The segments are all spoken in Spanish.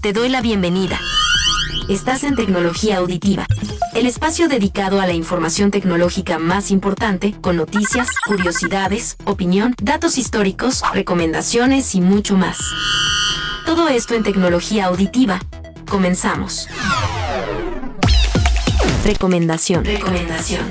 Te doy la bienvenida. Estás en Tecnología Auditiva, el espacio dedicado a la información tecnológica más importante, con noticias, curiosidades, opinión, datos históricos, recomendaciones y mucho más. Todo esto en Tecnología Auditiva. Comenzamos. Recomendación. Recomendación.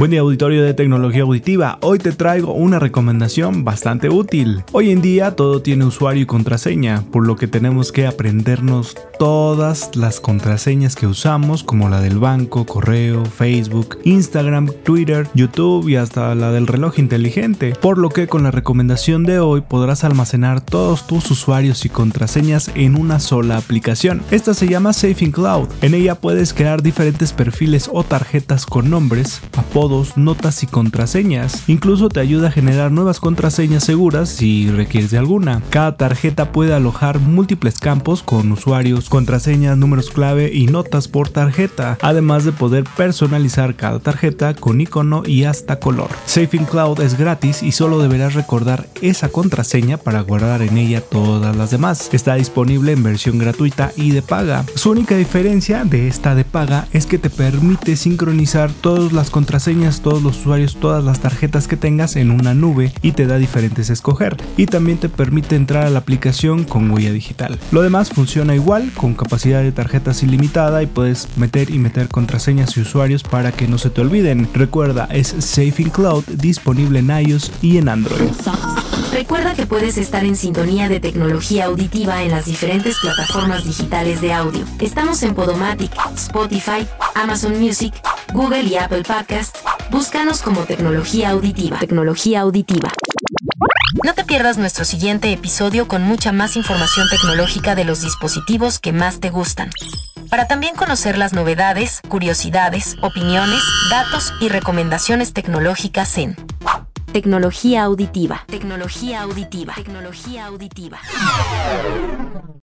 Buen día auditorio de tecnología auditiva, hoy te traigo una recomendación bastante útil. Hoy en día todo tiene usuario y contraseña, por lo que tenemos que aprendernos todas las contraseñas que usamos, como la del banco, correo, Facebook, Instagram, Twitter, YouTube y hasta la del reloj inteligente. Por lo que con la recomendación de hoy podrás almacenar todos tus usuarios y contraseñas en una sola aplicación. Esta se llama Safe Cloud. En ella puedes crear diferentes perfiles o tarjetas con nombres, apodos, notas y contraseñas. Incluso te ayuda a generar nuevas contraseñas seguras si requieres de alguna. Cada tarjeta puede alojar múltiples campos con usuarios, contraseñas, números clave y notas por tarjeta, además de poder personalizar cada tarjeta con icono y hasta color. Safe Cloud es gratis y solo deberás recordar esa contraseña para guardar en ella todas las demás. Está disponible en versión gratuita y de paga. Su única diferencia de esta de paga es que te permite sincronizar todas las contraseñas, todos los usuarios, todas las tarjetas que tengas en una nube y te da diferentes escoger. Y también te permite entrar a la aplicación con huella digital. Lo demás funciona igual con capacidad de tarjetas ilimitada y puedes meter y meter contraseñas y usuarios para que no se te olviden. Recuerda, es Safe in Cloud disponible en iOS y en Android. Recuerda que puedes estar en sintonía de tecnología auditiva en las diferentes plataformas digitales de audio. Estamos en Podomatic, Spotify, Amazon Music, Google y Apple Podcast. Búscanos como tecnología auditiva. Tecnología auditiva. No te pierdas nuestro siguiente episodio con mucha más información tecnológica de los dispositivos que más te gustan. Para también conocer las novedades, curiosidades, opiniones, datos y recomendaciones tecnológicas en Tecnología auditiva. Tecnología auditiva. Tecnología auditiva.